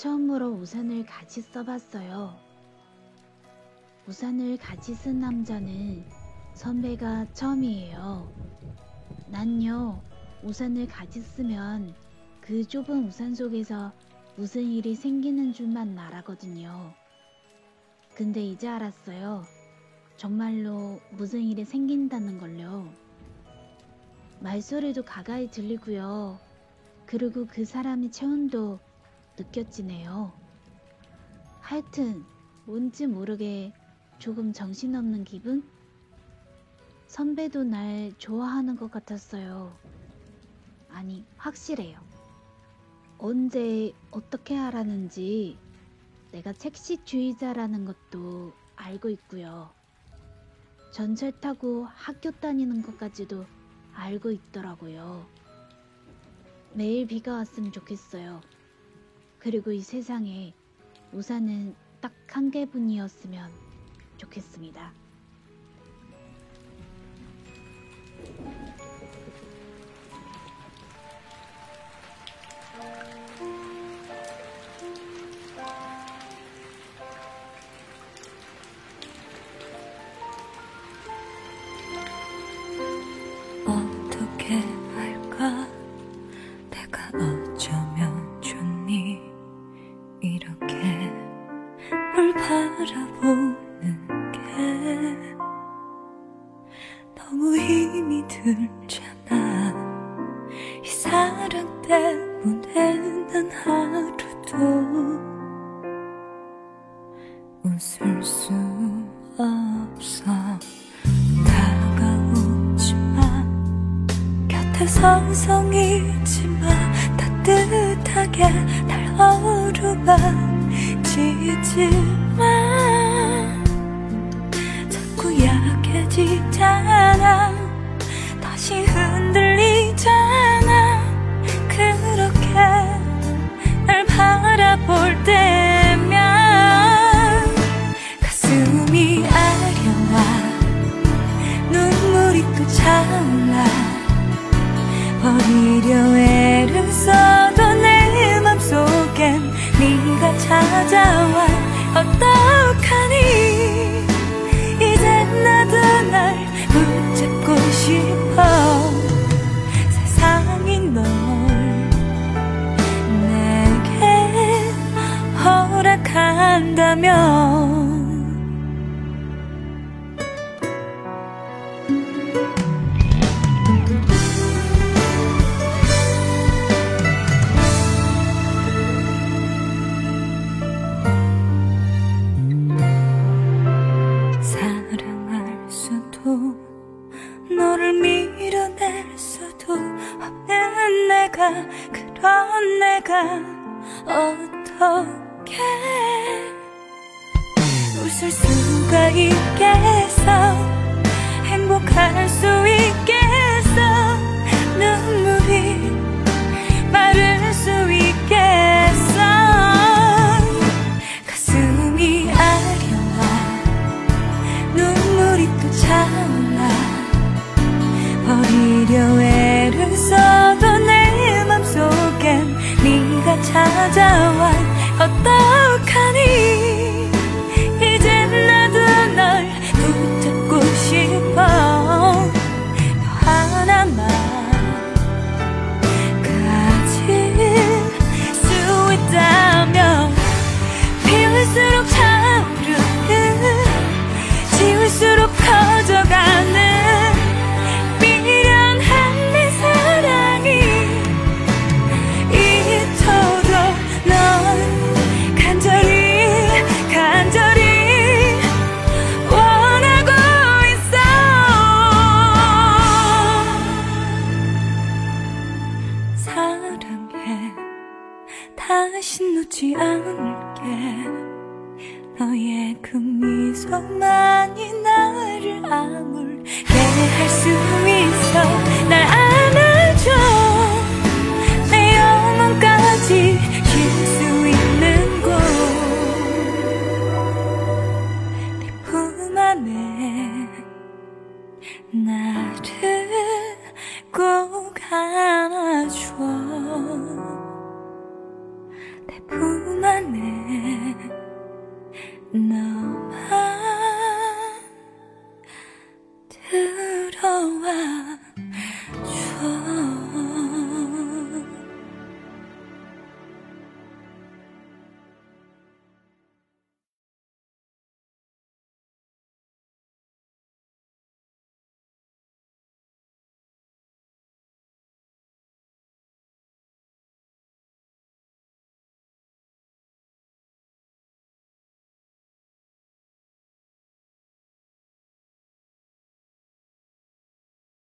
처음으로 우산을 같이 써봤어요. 우산을 같이 쓴 남자는 선배가 처음이에요. 난요, 우산을 같이 쓰면 그 좁은 우산 속에서 무슨 일이 생기는 줄만 알아거든요. 근데 이제 알았어요. 정말로 무슨 일이 생긴다는 걸요. 말소리도 가까이 들리고요. 그리고 그 사람의 체온도 느껴지네요. 하여튼 뭔지 모르게 조금 정신없는 기분? 선배도 날 좋아하는 것 같았어요. 아니, 확실해요. 언제 어떻게 하라는지 내가 책시주의자라는 것도 알고 있고요. 전철 타고 학교 다니는 것까지도 알고 있더라고요. 매일 비가 왔으면 좋겠어요. 그리고 이 세상에 우산은 딱 한 개분이었으면 좋겠습니다. 바라보는 게 너무 힘이 들잖아. 이 사랑 때문에 난 하루도 웃을 수 없어. 다가오지만 곁에 성성이지만 따뜻하게 날 어루만지지 만 자꾸 약 어떻게 웃을 수가 있겠어 행복할 수 있겠어? 눈물이 마를 수 있겠어? 가슴이 아려와 눈물이 또 차올라 버리려 애를 써도 내 맘속엔 네가 찾아와 어떡 너의 그 미소만이 나를 아물게 할 수 있어